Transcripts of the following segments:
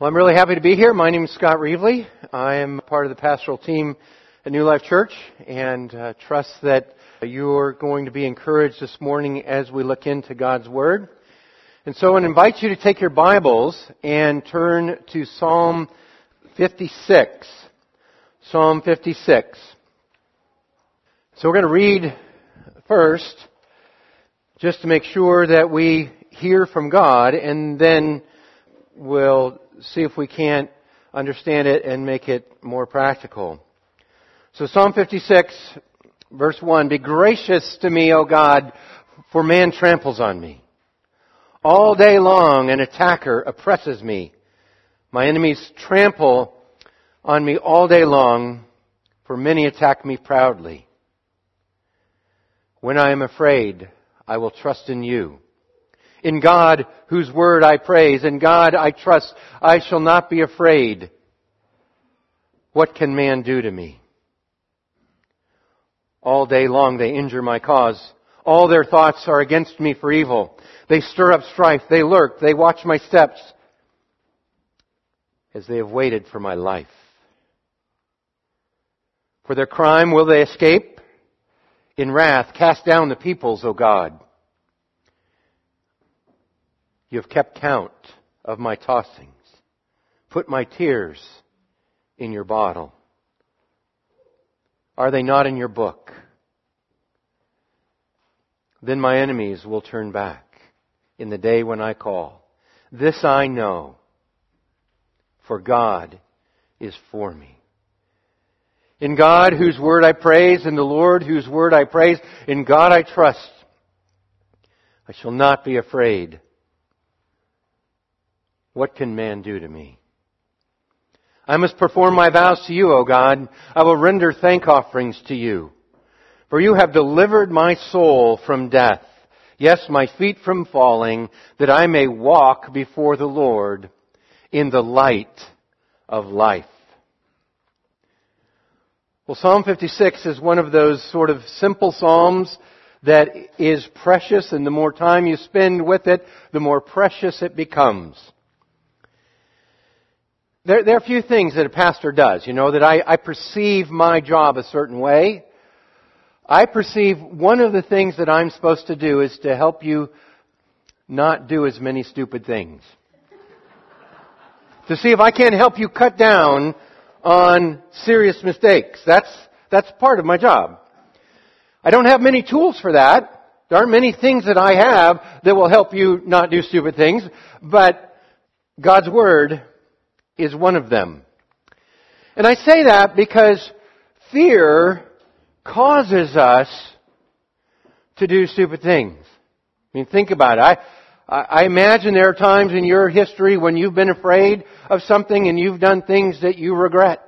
Well, I'm really happy to be here. My name is Scott Reevely. I am part of the pastoral team at New Life Church and uh, trust that you're going to be encouraged this morning as we look into God's Word. And so I invite you to take your Bibles and turn to Psalm 56. Psalm 56. So we're going to read first, just to make sure that we hear from God, and then we'll see if we can't understand it and make it more practical. So Psalm 56, verse 1, Be gracious to me, O God, for man tramples on me. All day long an attacker oppresses me. My enemies trample on me all day long, for many attack me proudly. When I am afraid, I will trust in you. In God, whose word I praise, in God I trust, I shall not be afraid. What can man do to me? All day long they injure my cause. All their thoughts are against me for evil. They stir up strife. They lurk. They watch my steps as they have waited for my life. For their crime will they escape? In wrath, cast down the peoples, O God. You have kept count of my tossings. Put my tears in your bottle. Are they not in your book? Then my enemies will turn back in the day when I call. This I know, for God is for me. In God whose word I praise, in the Lord whose word I praise, in God I trust. I shall not be afraid. What can man do to me? I must perform my vows to you, O God. I will render thank offerings to you. For you have delivered my soul from death. Yes, my feet from falling, that I may walk before the Lord in the light of life. Well, Psalm 56 is one of those sort of simple psalms that is precious, and the more time you spend with it, the more precious it becomes. There, there, are a few things that a pastor does, you know, that I, I perceive my job a certain way. I perceive one of the things that I'm supposed to do is to help you not do as many stupid things. to see if I can't help you cut down on serious mistakes. That's, that's part of my job. I don't have many tools for that. There aren't many things that I have that will help you not do stupid things, but God's Word is one of them. And I say that because fear causes us to do stupid things. I mean, think about it. I, I imagine there are times in your history when you've been afraid of something and you've done things that you regret.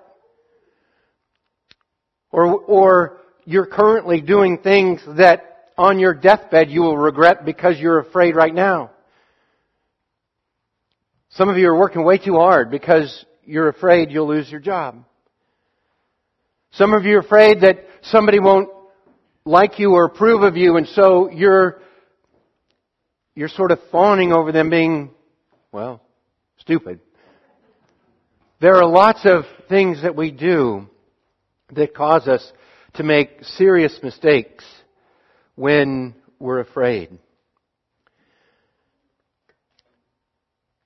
Or, or you're currently doing things that on your deathbed you will regret because you're afraid right now. Some of you are working way too hard because you're afraid you'll lose your job. Some of you are afraid that somebody won't like you or approve of you and so you're, you're sort of fawning over them being, well, stupid. There are lots of things that we do that cause us to make serious mistakes when we're afraid.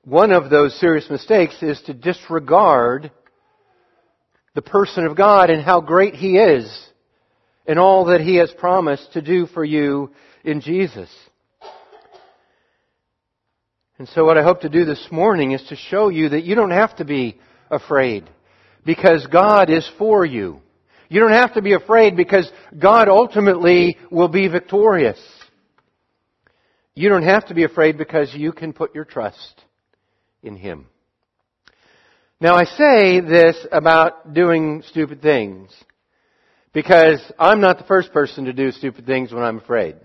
One of those serious mistakes is to disregard the person of God and how great He is and all that He has promised to do for you in Jesus. And so what I hope to do this morning is to show you that you don't have to be afraid because God is for you. You don't have to be afraid because God ultimately will be victorious. You don't have to be afraid because you can put your trust in Him. Now I say this about doing stupid things because I'm not the first person to do stupid things when I'm afraid.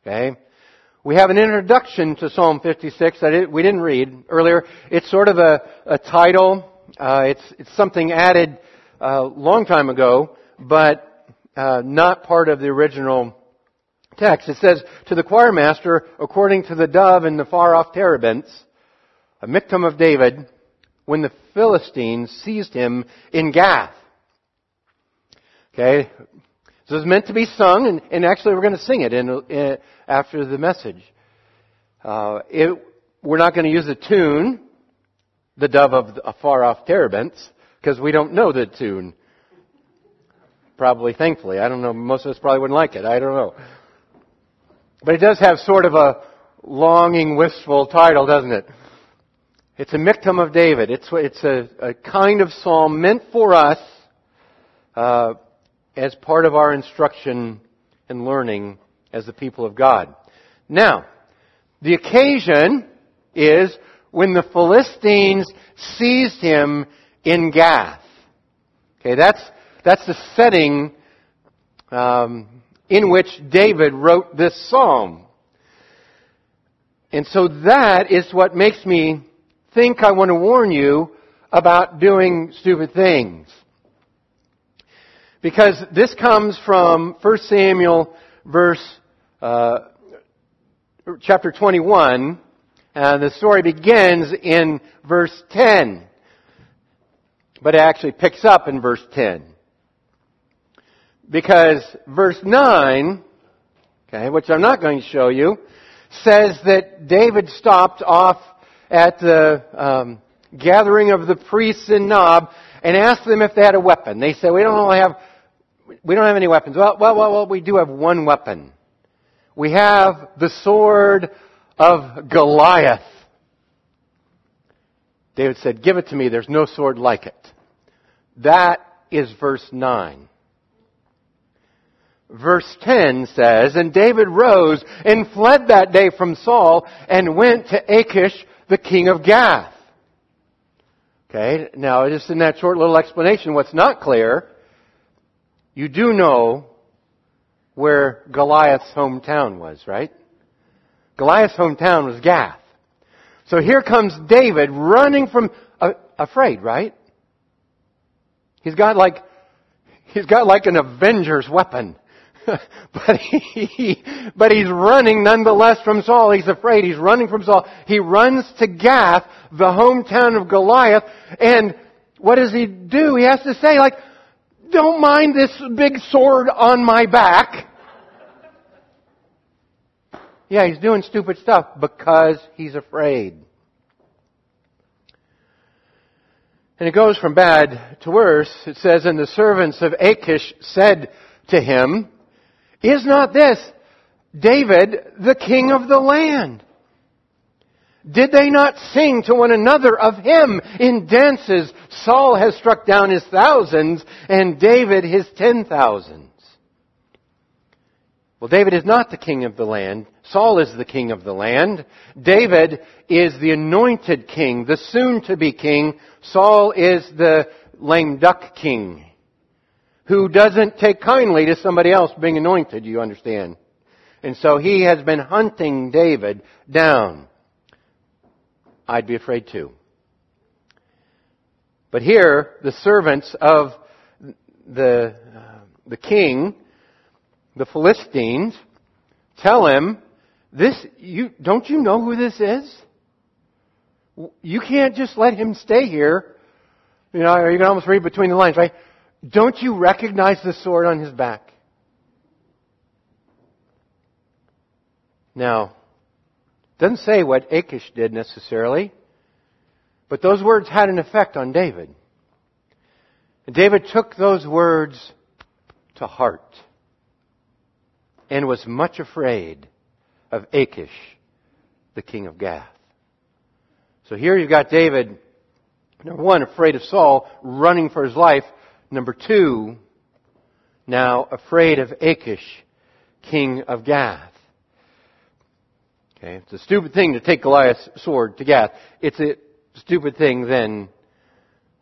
Okay? We have an introduction to Psalm 56 that we didn't read earlier. It's sort of a, a title. Uh, it's, it's something added a uh, long time ago, but uh, not part of the original text. It says, to the choir master, according to the dove and the far off terebinths, a miktam of David, when the Philistines seized him in Gath. Okay? So it's meant to be sung, and, and actually we're going to sing it in, in, after the message. Uh, it, we're not going to use the tune, the dove of a far off terebinths, because we don't know the tune. Probably, thankfully. I don't know, most of us probably wouldn't like it. I don't know. But it does have sort of a longing, wistful title, doesn't it? It's a Michtam of David. It's, it's a, a kind of psalm meant for us uh, as part of our instruction and learning as the people of God. Now, the occasion is when the Philistines seized him in Gath. Okay, that's, that's the setting um, in which David wrote this psalm. And so that is what makes me think I want to warn you about doing stupid things. Because this comes from 1 Samuel verse, uh, chapter 21, and the story begins in verse 10. But it actually picks up in verse 10. Because verse 9, okay, which I'm not going to show you, says that David stopped off at the um, gathering of the priests in Nob and asked them if they had a weapon. They said, we don't have we don't have any weapons. Well, well, well, well, we do have one weapon. We have the sword of Goliath. David said, give it to me. There's no sword like it. That is verse 9. Verse 10 says, And David rose and fled that day from Saul and went to Achish, the king of Gath. Okay, now just in that short little explanation, what's not clear you do know where Goliath's hometown was, right? Goliath's hometown was Gath. So here comes David running from, uh, afraid, right? He's got like, he's got like an Avenger's weapon. but he, but he's running nonetheless from Saul. He's afraid. He's running from Saul. He runs to Gath, the hometown of Goliath, and what does he do? He has to say like, don't mind this big sword on my back. Yeah, he's doing stupid stuff because he's afraid. And it goes from bad to worse. It says, And the servants of Achish said to him, Is not this David, the king of the land? Did they not sing to one another of him in dances? Saul has struck down his thousands and David his ten thousands. Well, David is not the king of the land. Saul is the king of the land. David is the anointed king, the soon to be king. Saul is the lame duck king who doesn't take kindly to somebody else being anointed, you understand. And so he has been hunting David down. I'd be afraid too. But here, the servants of the, uh, the king, the Philistines, tell him, this, you, don't you know who this is? You can't just let him stay here. You know, you can almost read between the lines, right? Don't you recognize the sword on his back? Now, doesn't say what Achish did necessarily, but those words had an effect on David. And David took those words to heart and was much afraid of Achish, the king of Gath. So here you've got David, number one, afraid of Saul, running for his life. Number two, now afraid of Achish, king of Gath. Okay? It's a stupid thing to take Goliath's sword to Gath. It's a stupid thing then.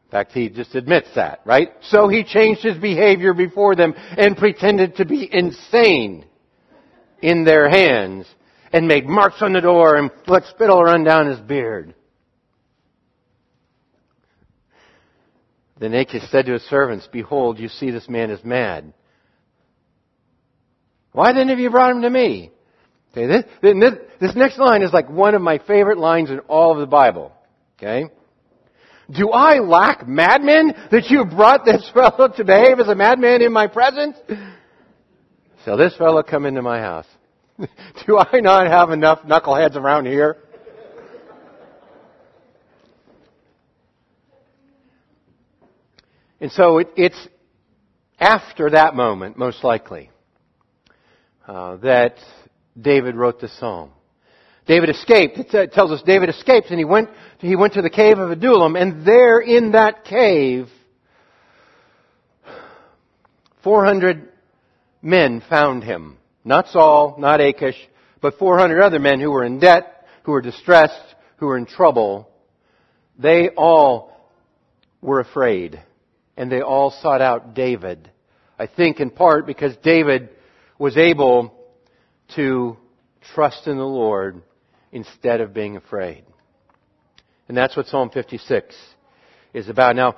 In fact, he just admits that, right? So he changed his behavior before them and pretended to be insane in their hands and made marks on the door and let spittle run down his beard. Then Achish said to his servants, Behold, you see this man is mad. Why then have you brought him to me? Okay, this, this, this next line is like one of my favorite lines in all of the Bible. Okay? Do I lack madmen that you brought this fellow to behave as a madman in my presence? So this fellow come into my house. Do I not have enough knuckleheads around here? And so it, it's after that moment, most likely, uh, that David wrote the psalm. David escaped. It tells us David escaped and he went, he went to the cave of Adullam and there in that cave, 400 men found him. Not Saul, not Achish, but 400 other men who were in debt, who were distressed, who were in trouble. They all were afraid and they all sought out David. I think in part because David was able to trust in the Lord instead of being afraid. And that's what Psalm 56 is about. Now,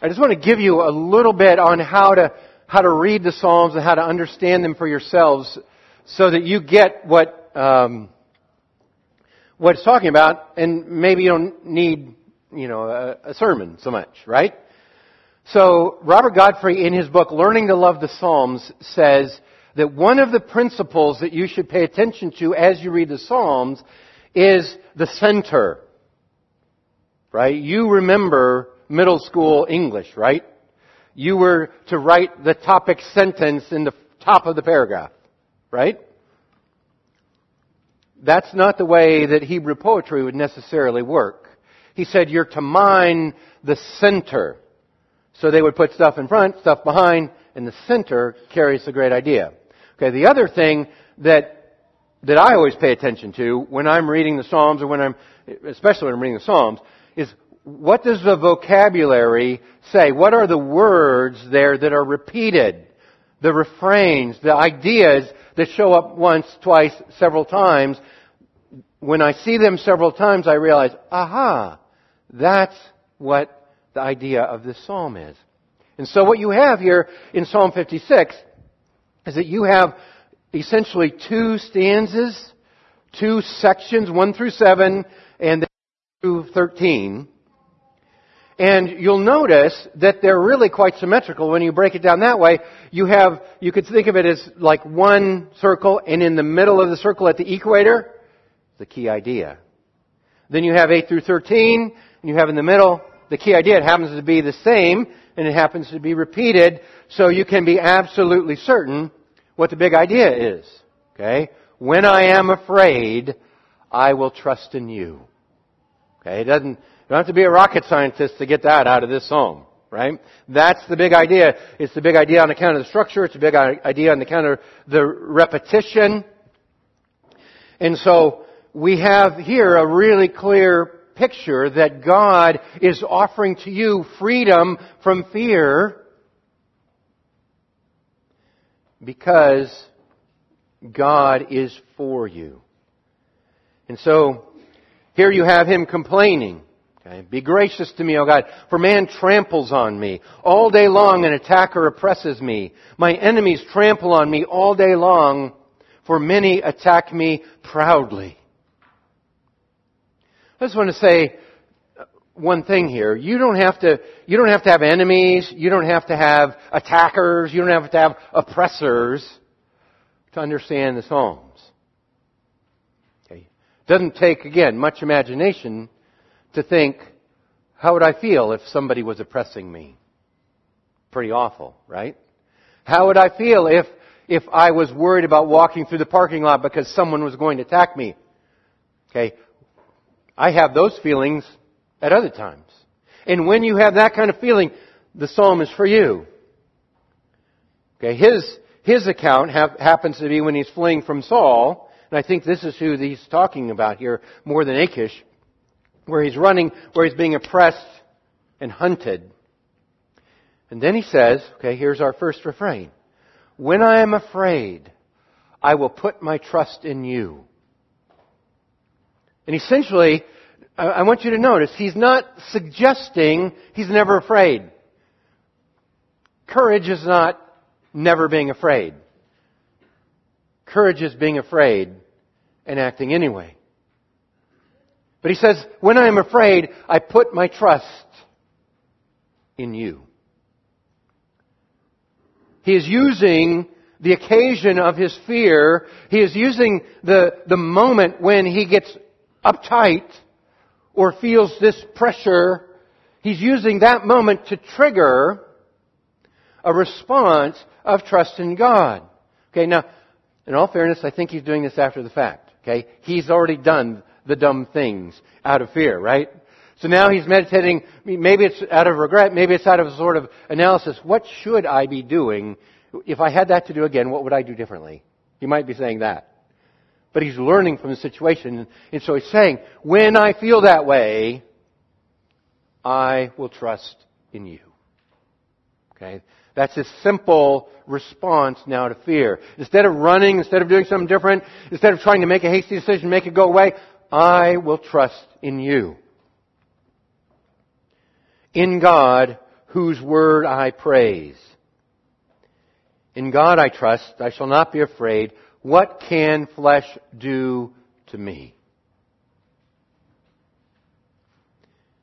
I just want to give you a little bit on how to, how to read the Psalms and how to understand them for yourselves so that you get what, um, what it's talking about and maybe you don't need, you know, a, a sermon so much, right? So, Robert Godfrey in his book, Learning to Love the Psalms, says that one of the principles that you should pay attention to as you read the Psalms is the center. Right? You remember middle school English, right? You were to write the topic sentence in the top of the paragraph, right? That's not the way that Hebrew poetry would necessarily work. He said you're to mine the center. So they would put stuff in front, stuff behind, and the center carries the great idea. Okay, the other thing that that I always pay attention to when I'm reading the Psalms or when I'm, especially when I'm reading the Psalms, is what does the vocabulary say? What are the words there that are repeated? The refrains, the ideas that show up once, twice, several times. When I see them several times, I realize, aha, that's what the idea of this psalm is. And so what you have here in Psalm 56 is that you have essentially two stanzas, two sections, one through seven, and then through 13. And you'll notice that they're really quite symmetrical when you break it down that way. You have, you could think of it as like one circle, and in the middle of the circle at the equator, the key idea. Then you have 8 through 13, and you have in the middle the key idea. It happens to be the same, and it happens to be repeated, so you can be absolutely certain what the big idea is. Okay? When I am afraid, I will trust in you. Okay? It doesn't, you don't have to be a rocket scientist to get that out of this psalm. Right? That's the big idea. It's the big idea on account of the structure. It's a big idea on account of the repetition. And so, we have here a really clear picture that God is offering to you freedom from fear because God is for you. And so, here you have him complaining. Okay? Be gracious to me, O God, for man tramples on me. All day long an attacker oppresses me. My enemies trample on me all day long, for many attack me proudly. I just want to say one thing here. You don't have to, you don't have to have enemies. You don't have to have attackers. You don't have to have oppressors to understand the Psalms. Okay. Doesn't take, again, much imagination to think, how would I feel if somebody was oppressing me? Pretty awful, right? How would I feel if, if I was worried about walking through the parking lot because someone was going to attack me? Okay. I have those feelings at other times. And when you have that kind of feeling, the psalm is for you. Okay, his, his account have, happens to be when he's fleeing from Saul, and I think this is who he's talking about here more than Achish, where he's running, where he's being oppressed and hunted. And then he says, okay, here's our first refrain. When I am afraid, I will put my trust in you. And essentially, I want you to notice, he's not suggesting he's never afraid. Courage is not never being afraid. Courage is being afraid and acting anyway. But he says, when I am afraid, I put my trust in you. He is using the occasion of his fear. He is using the, the moment when he gets uptight or feels this pressure. He's using that moment to trigger a response of trust in God. Okay, now, in all fairness, I think he's doing this after the fact. Okay? He's already done the dumb things out of fear, right? So now he's meditating, maybe it's out of regret, maybe it's out of a sort of analysis. What should I be doing? If I had that to do again, what would I do differently? He might be saying that. But he's learning from the situation, and so he's saying, when I feel that way, I will trust in you. Okay? That's his simple response now to fear. Instead of running, instead of doing something different, instead of trying to make a hasty decision, make it go away, I will trust in you in God whose word I praise. In God I trust, I shall not be afraid. What can flesh do to me?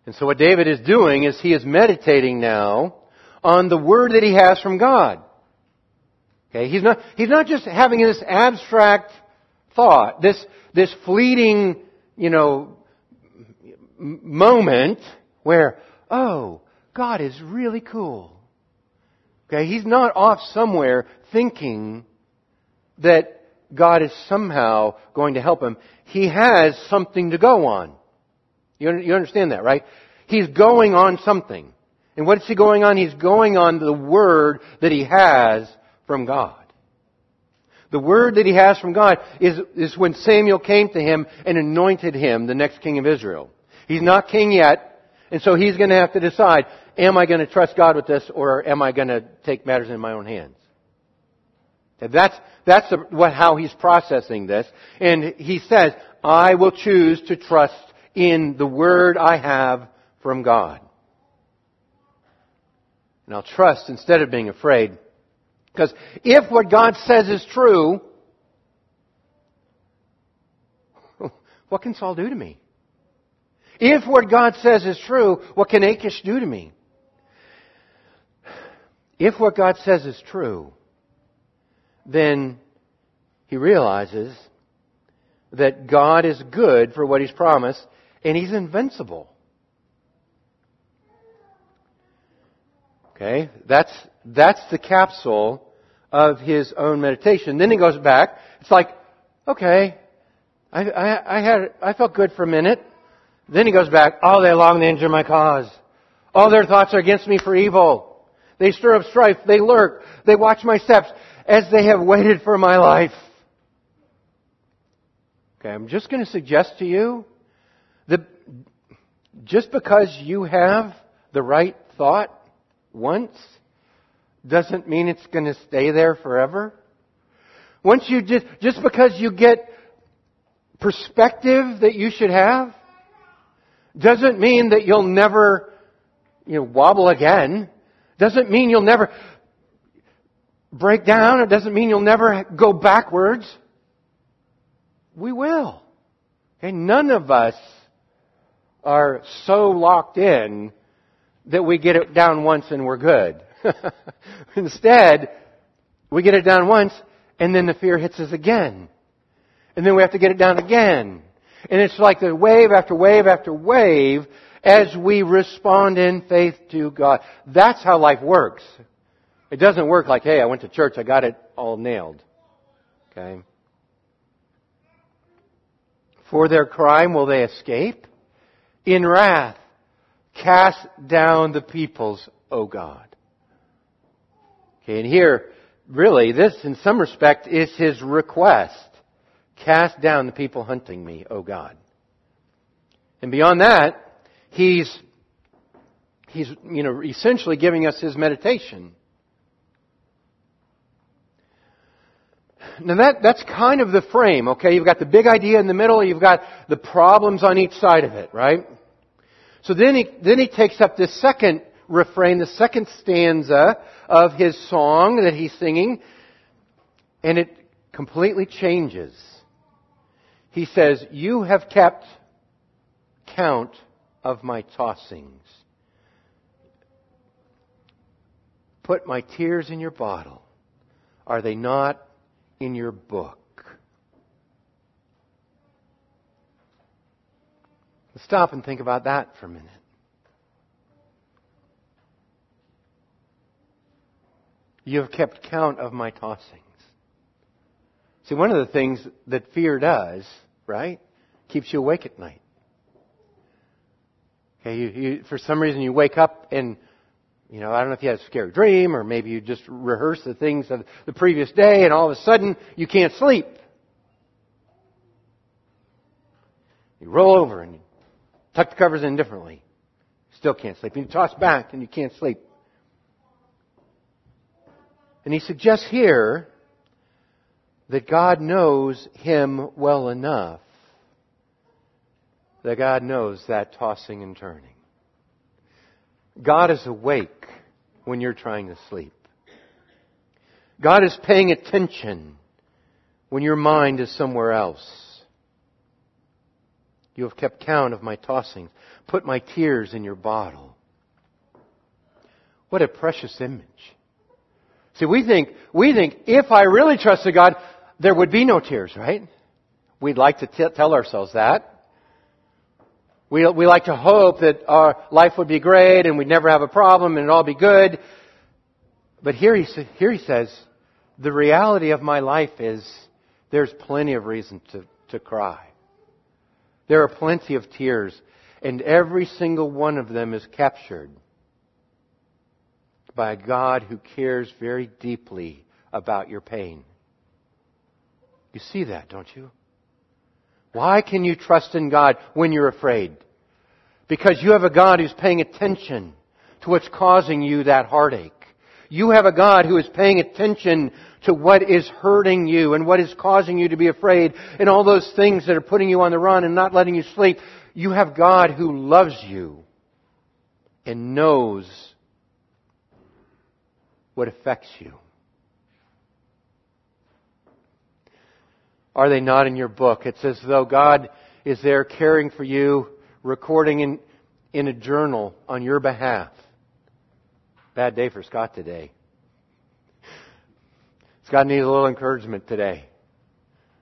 And so what David is doing is he is meditating now on the word that he has from God. Okay, he's not, he's not just having this abstract thought, this, this fleeting, you know, moment where, oh, God is really cool. Okay, he's not off somewhere thinking that God is somehow going to help him. He has something to go on. You, you understand that, right? He's going on something. And what is he going on? He's going on the word that he has from God. The word that he has from God is, is when Samuel came to him and anointed him the next king of Israel. He's not king yet, and so he's going to have to decide, am I going to trust God with this or am I going to take matters in my own hands? That's, that's what, how he's processing this. And he says, I will choose to trust in the word I have from God. And I'll trust instead of being afraid. Because if what God says is true, what can Saul do to me? If what God says is true, what can Achish do to me? If what God says is true, then he realizes that God is good for what he's promised and he's invincible. Okay? That's, that's the capsule of his own meditation. Then he goes back. It's like, okay, I, I, I had, I felt good for a minute. Then he goes back, all day long they injure my cause. All their thoughts are against me for evil. They stir up strife. They lurk. They watch my steps as they have waited for my life. Okay, I'm just going to suggest to you that just because you have the right thought once doesn't mean it's going to stay there forever. Once you just, just because you get perspective that you should have doesn't mean that you'll never, you know, wobble again. Doesn't mean you'll never break down. It doesn't mean you'll never go backwards. We will. And none of us are so locked in that we get it down once and we're good. Instead, we get it down once and then the fear hits us again. And then we have to get it down again. And it's like the wave after wave after wave as we respond in faith to God. That's how life works. It doesn't work like, hey, I went to church, I got it all nailed. Okay? For their crime will they escape? In wrath, cast down the peoples, O God. Okay, and here, really, this in some respect is his request. Cast down the people hunting me, O God. And beyond that, he's, he's, you know, essentially giving us his meditation. Now that, that's kind of the frame, okay? You've got the big idea in the middle, you've got the problems on each side of it, right? So then he, then he takes up this second refrain, the second stanza of his song that he's singing, and it completely changes he says, You have kept count of my tossings. put my tears in your bottle. Are they not in your book? Let's stop and think about that for a minute. You have kept count of my tossings. See, one of the things that fear does, right, keeps you awake at night. Okay, you, you, for some reason you wake up and, you know, I don't know if you had a scary dream or maybe you just rehearse the things of the previous day and all of a sudden you can't sleep. You roll over and you tuck the covers in differently. Still can't sleep. And you toss back and you can't sleep. And he suggests here that God knows him well enough that God knows that tossing and turning. God is awake when you're trying to sleep. God is paying attention when your mind is somewhere else. You have kept count of my tossings, put my tears in your bottle. What a precious image. See, we think, we think if I really trusted God, there would be no tears, right? We'd like to t- tell ourselves that. We, we like to hope that our life would be great and we'd never have a problem and it'd all be good. But here he, here he says, the reality of my life is there's plenty of reason to, to cry. There are plenty of tears, and every single one of them is captured by a God who cares very deeply about your pain. You see that, don't you? Why can you trust in God when you're afraid? Because you have a God who's paying attention to what's causing you that heartache. You have a God who is paying attention to what is hurting you and what is causing you to be afraid and all those things that are putting you on the run and not letting you sleep. You have God who loves you and knows what affects you. Are they not in your book? It's as though God is there caring for you, recording in, in a journal on your behalf. Bad day for Scott today. Scott needs a little encouragement today.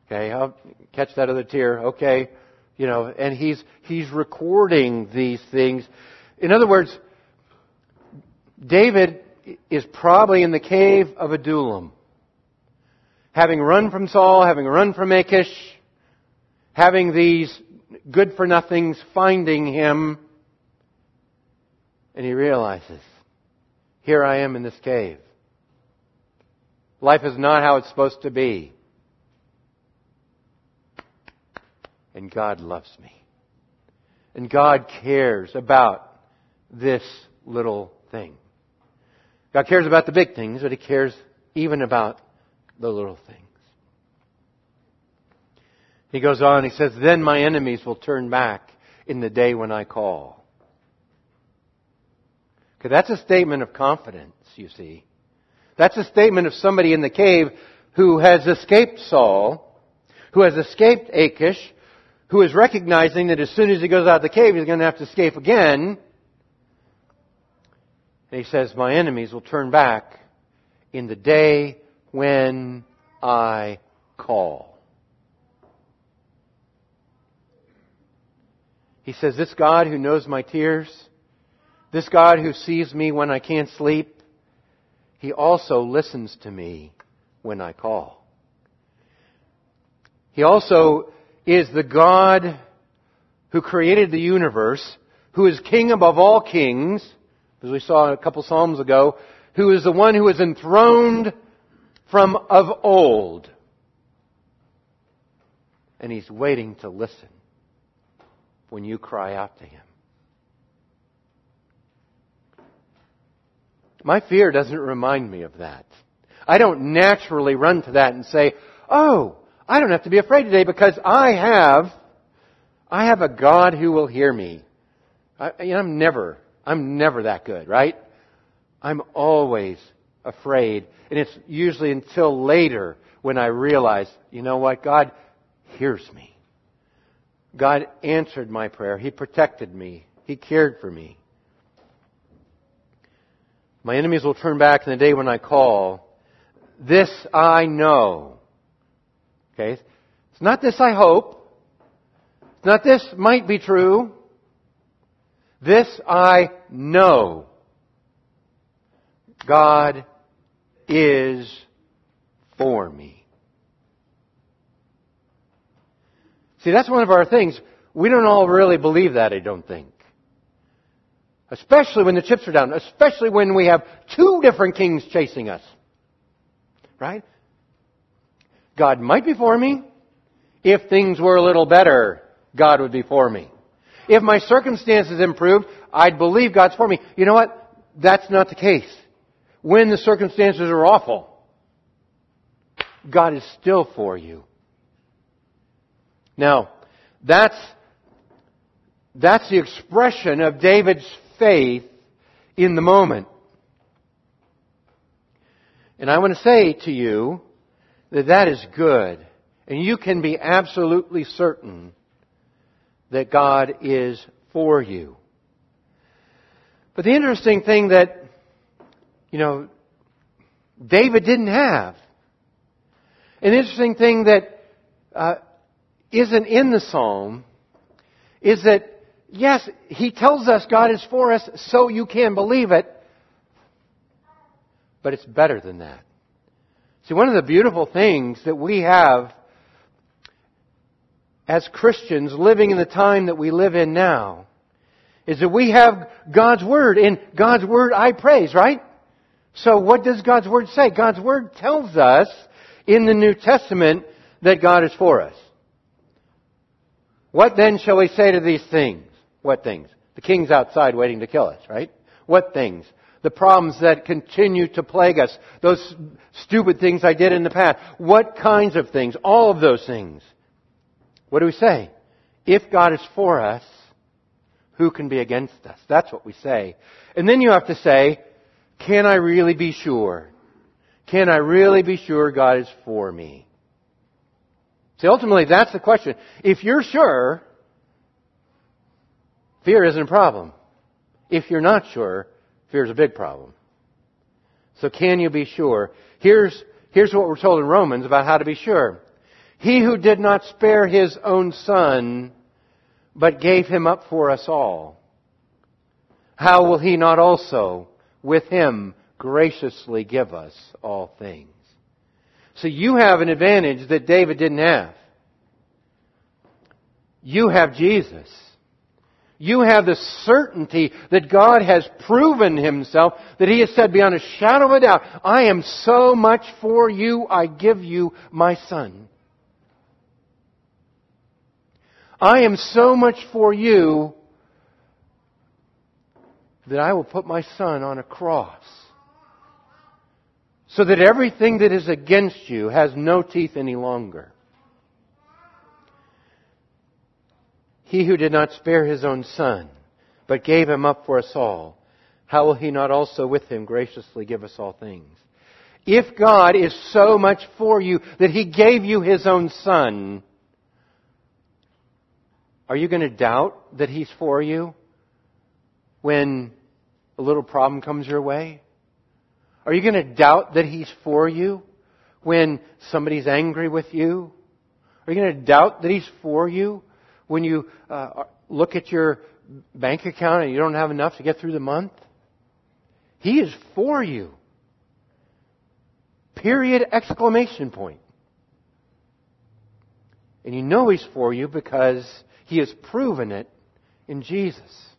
Okay, I'll catch that other tear. Okay, you know, and he's he's recording these things. In other words, David is probably in the cave of Adullam having run from Saul, having run from Achish, having these good for nothings finding him, and he realizes, here I am in this cave. Life is not how it's supposed to be. And God loves me. And God cares about this little thing. God cares about the big things, but He cares even about the little things. He goes on, he says, Then my enemies will turn back in the day when I call. Okay, that's a statement of confidence, you see. That's a statement of somebody in the cave who has escaped Saul, who has escaped Achish, who is recognizing that as soon as he goes out of the cave, he's going to have to escape again. And he says, My enemies will turn back in the day when I call. He says, This God who knows my tears, this God who sees me when I can't sleep, He also listens to me when I call. He also is the God who created the universe, who is king above all kings, as we saw a couple Psalms ago, who is the one who is enthroned from of old. And he's waiting to listen when you cry out to him. My fear doesn't remind me of that. I don't naturally run to that and say, oh, I don't have to be afraid today because I have, I have a God who will hear me. I, I'm never, I'm never that good, right? I'm always afraid. And it's usually until later when I realize, you know what? God hears me. God answered my prayer. He protected me. He cared for me. My enemies will turn back in the day when I call. This I know. Okay? It's not this I hope. It's not this might be true. This I know. God is for me. See, that's one of our things. We don't all really believe that, I don't think. Especially when the chips are down. Especially when we have two different kings chasing us. Right? God might be for me. If things were a little better, God would be for me. If my circumstances improved, I'd believe God's for me. You know what? That's not the case. When the circumstances are awful, God is still for you. Now, that's, that's the expression of David's faith in the moment. And I want to say to you that that is good. And you can be absolutely certain that God is for you. But the interesting thing that, you know, David didn't have, an interesting thing that uh, not in the psalm, is that, yes, he tells us God is for us so you can believe it, but it's better than that. See, one of the beautiful things that we have as Christians living in the time that we live in now is that we have God's Word. In God's Word I praise, right? So what does God's Word say? God's Word tells us in the New Testament that God is for us. What then shall we say to these things? What things? The king's outside waiting to kill us, right? What things? The problems that continue to plague us. Those stupid things I did in the past. What kinds of things? All of those things. What do we say? If God is for us, who can be against us? That's what we say. And then you have to say, can I really be sure? Can I really be sure God is for me? See, ultimately, that's the question. If you're sure, fear isn't a problem. If you're not sure, fear is a big problem. So can you be sure? Here's, here's what we're told in Romans about how to be sure. He who did not spare his own son, but gave him up for us all, how will he not also with him graciously give us all things? So you have an advantage that David didn't have. You have Jesus. You have the certainty that God has proven Himself, that He has said beyond a shadow of a doubt, I am so much for you, I give you my Son. I am so much for you that I will put my son on a cross so that everything that is against you has no teeth any longer. He who did not spare his own son, but gave him up for us all, how will he not also with him graciously give us all things? If God is so much for you that he gave you his own son, are you going to doubt that He's for you when a little problem comes your way? Are you going to doubt that He's for you when somebody's angry with you? Are you going to doubt that He's for you when you uh, look at your bank account and you don't have enough to get through the month? He is for you. Period exclamation point. And you know He's for you because he has proven it in Jesus.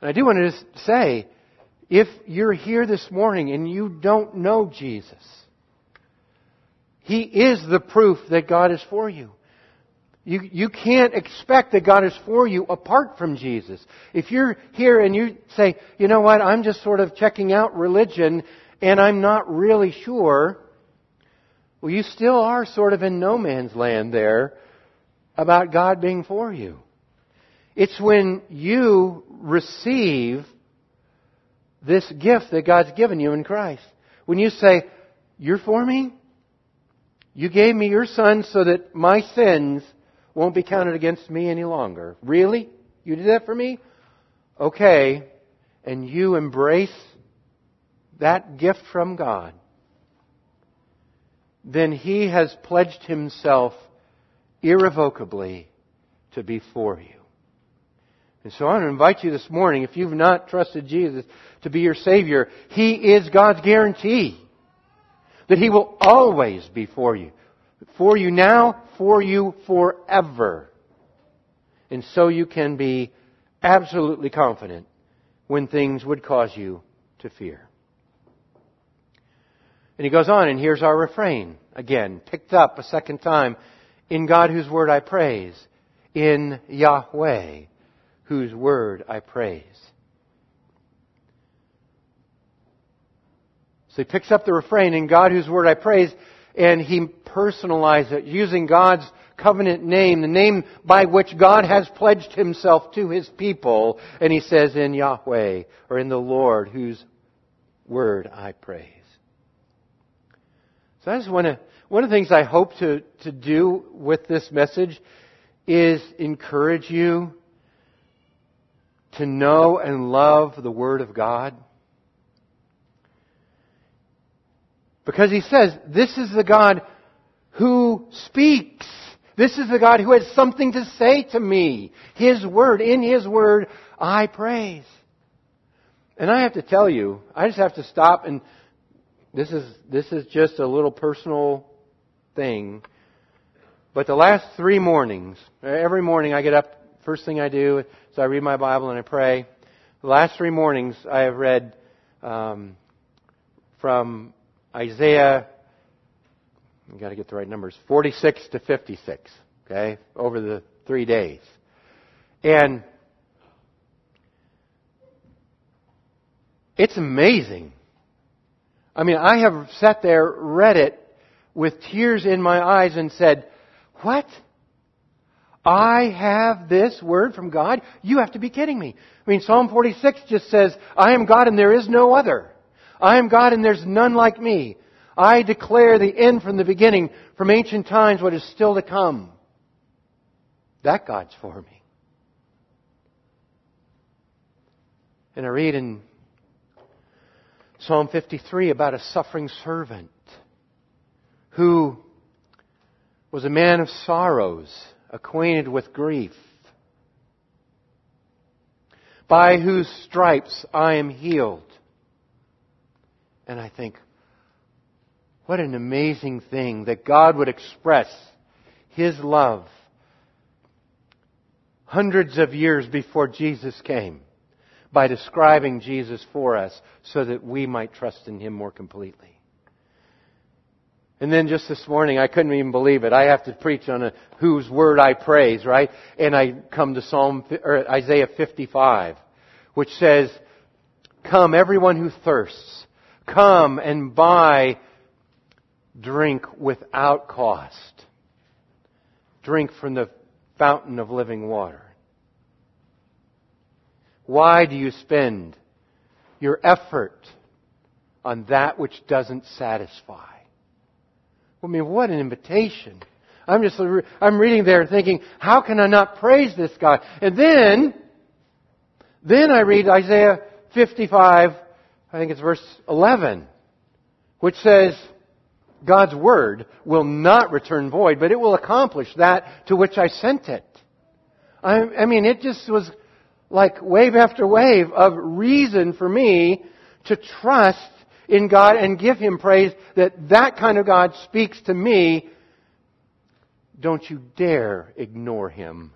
And I do want to say, if you're here this morning and you don't know Jesus, He is the proof that God is for you. You, you can't expect that God is for you apart from Jesus. If you're here and you say, you know what, I'm just sort of checking out religion and I'm not really sure, well, you still are sort of in no man's land there about God being for you. It's when you receive this gift that God's given you in Christ. When you say, You're for me? You gave me your son so that my sins won't be counted against me any longer. Really? You did that for me? Okay. and you embrace that gift from God, then He has pledged Himself irrevocably to be for you. And so I want to invite you this morning, if you've not trusted Jesus to be your Savior, He is God's guarantee that He will always be for you. For you now, for you forever. And so you can be absolutely confident when things would cause you to fear. And he goes on, and here's our refrain again, picked up a second time. In God whose word I praise. In Yahweh whose word I praise. So he picks up the refrain, in God whose word I praise, and he personalizes it using God's covenant name, the name by which God has pledged himself to his people. And he says, in Yahweh, or in the Lord, whose word I praise. So I just want to, one of the things I hope to, to do with this message is encourage you to know and love the Word of God. Because he says, this is the God who speaks. This is the God who has something to say to me. His Word, in His Word, I praise. And I have to tell you, I just have to stop and this is, this is just a little personal thing. But the last three mornings, every morning I get up, first thing I do is I read my Bible and I pray. The last three mornings I have read um, from Isaiah, you got to get the right numbers, 46 to 56, okay, over the three days. And it's amazing. I mean, I have sat there, read it with tears in my eyes and said, what? I have this word from God? You have to be kidding me. I mean, Psalm 46 just says, I am God and there is no other. I am God and there's none like me. I declare the end from the beginning, from ancient times, what is still to come. That God's for me. And I read in Psalm 53 about a suffering servant who was a man of sorrows, acquainted with grief, by whose stripes I am healed. And I think, what an amazing thing that God would express His love hundreds of years before Jesus came by describing Jesus for us so that we might trust in Him more completely. And then just this morning, I couldn't even believe it. I have to preach on a whose word I praise, right? And I come to Psalm or Isaiah 55, which says, "Come, everyone who thirsts, come and buy drink without cost. Drink from the fountain of living water. Why do you spend your effort on that which doesn't satisfy? I mean, what an invitation. I'm just, I'm reading there thinking, how can I not praise this God? And then, then I read Isaiah 55, I think it's verse 11, which says, God's word will not return void, but it will accomplish that to which I sent it. I, I mean, it just was like wave after wave of reason for me to trust in God and give Him praise that that kind of God speaks to me. Don't you dare ignore Him.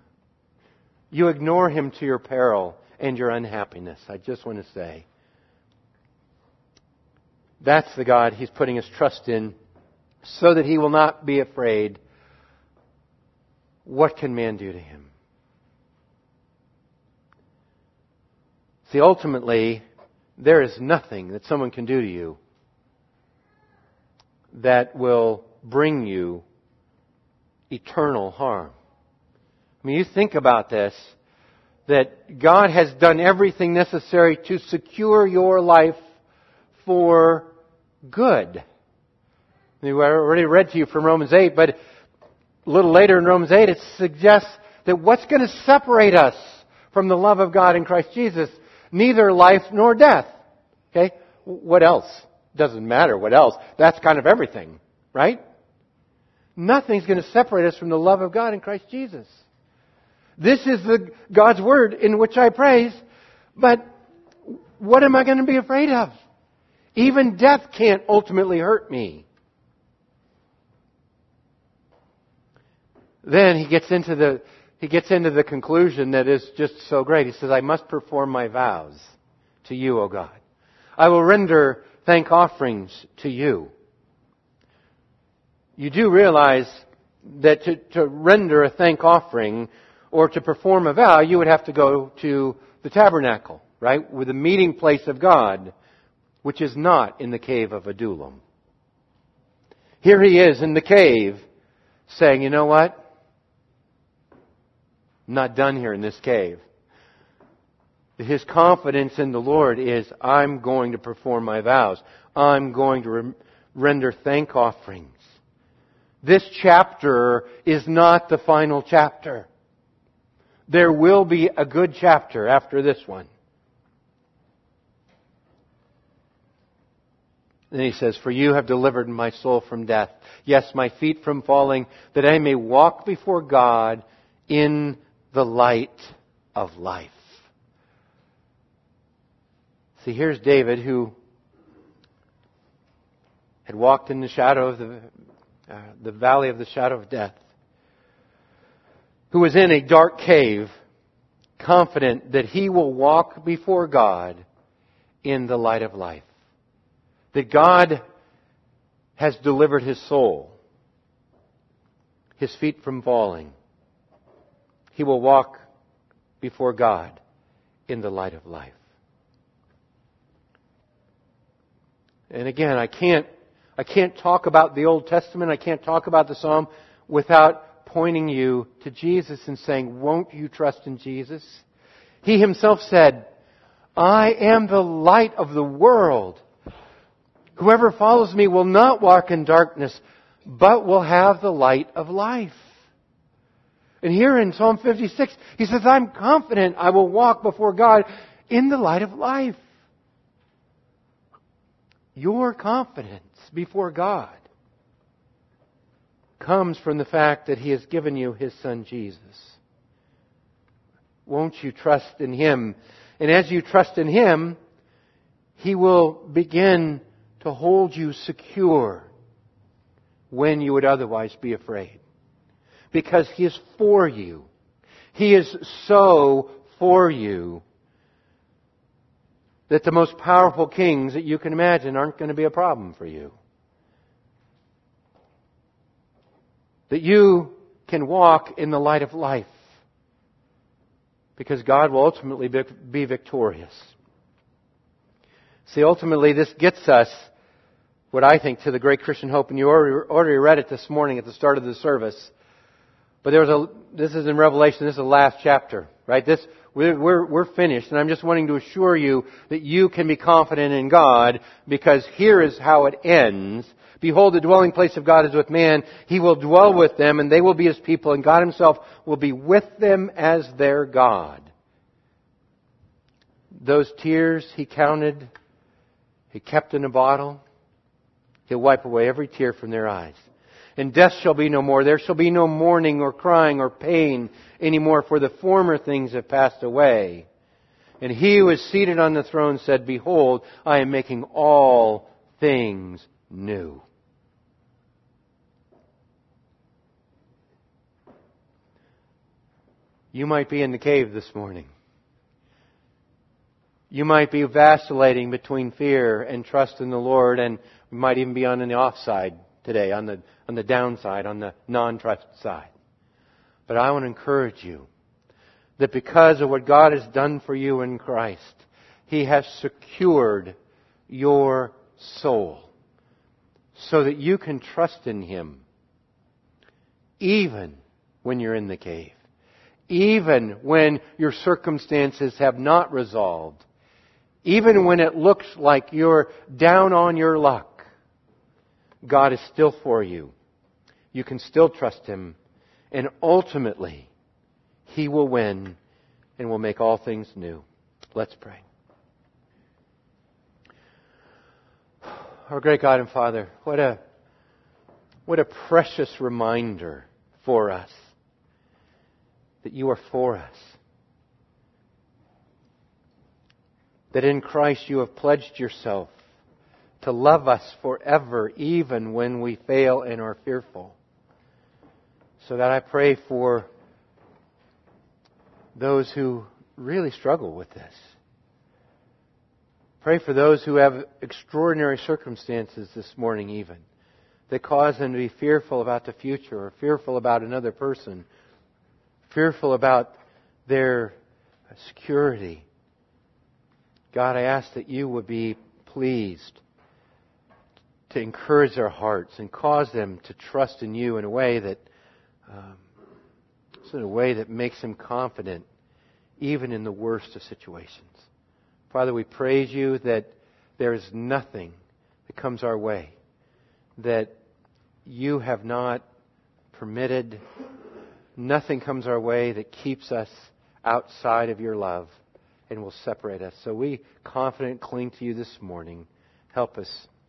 You ignore Him to your peril and your unhappiness. I just want to say. That's the God He's putting His trust in so that he will not be afraid. What can man do to him? See, ultimately, there is nothing that someone can do to you that will bring you eternal harm. I mean, you think about this, that God has done everything necessary to secure your life for good. We already read to you from Romans 8, but a little later in Romans 8 it suggests that what's going to separate us from the love of God in Christ Jesus, neither life nor death. Okay? What else? Doesn't matter what else. That's kind of everything, right? Nothing's going to separate us from the love of God in Christ Jesus. This is the God's word in which I praise, but what am I going to be afraid of? Even death can't ultimately hurt me. Then he gets into the he gets into the conclusion that is just so great. He says, I must perform my vows to you, O God. I will render thank offerings to you. You do realize that to, to render a thank offering or to perform a vow, you would have to go to the tabernacle, right? With the meeting place of God, which is not in the cave of Adullam. Here he is in the cave saying, you know what? Not done here in this cave. His confidence in the Lord is, I'm going to perform my vows. I'm going to re- render thank offerings. This chapter is not the final chapter. There will be a good chapter after this one. Then he says, For you have delivered my soul from death. Yes, my feet from falling, that I may walk before God in the light of life. See, here's David who had walked in the shadow of the, uh, the valley of the shadow of death, who was in a dark cave, confident that he will walk before God in the light of life. That God has delivered his soul, his feet from falling. He will walk before God in the light of life. And again, I can't, I can't talk about the Old Testament, I can't talk about the Psalm without pointing you to Jesus and saying, won't you trust in Jesus? He himself said, I am the light of the world. Whoever follows me will not walk in darkness, but will have the light of life. And here in Psalm 56, he says, I'm confident I will walk before God in the light of life. Your confidence before God comes from the fact that He has given you His Son Jesus. Won't you trust in Him? And as you trust in Him, He will begin to hold you secure when you would otherwise be afraid. Because He is for you. He is so for you that the most powerful kings that you can imagine aren't going to be a problem for you. That you can walk in the light of life because God will ultimately be victorious. See, ultimately, this gets us what I think to the great Christian hope, and you already read it this morning at the start of the service. But there was a, this is in Revelation, this is the last chapter, right? This, we're, we're, we're finished, and I'm just wanting to assure you that you can be confident in God because here is how it ends. Behold, the dwelling place of God is with man. He will dwell with them, and they will be his people, and God himself will be with them as their God. Those tears he counted, he kept in a bottle. He'll wipe away every tear from their eyes and death shall be no more. There shall be no mourning or crying or pain anymore, for the former things have passed away. And he who is seated on the throne said, Behold, I am making all things new. You might be in the cave this morning. You might be vacillating between fear and trust in the Lord, and you might even be on the offside today, on the, on the downside, on the non-trust side. But I want to encourage you that because of what God has done for you in Christ, He has secured your soul so that you can trust in Him even when you're in the cave, even when your circumstances have not resolved, even when it looks like you're down on your luck. God is still for you. You can still trust Him. And ultimately, He will win and will make all things new. Let's pray. Our great God and Father, what a, what a precious reminder for us that you are for us. That in Christ you have pledged yourself to love us forever, even when we fail and are fearful. So that I pray for those who really struggle with this. Pray for those who have extraordinary circumstances this morning, even, that cause them to be fearful about the future or fearful about another person, fearful about their security. God, I ask that you would be pleased to encourage their hearts and cause them to trust in you in a way that um, in a way that makes them confident even in the worst of situations. Father, we praise you that there is nothing that comes our way that you have not permitted. Nothing comes our way that keeps us outside of your love and will separate us. So we confident cling to you this morning. Help us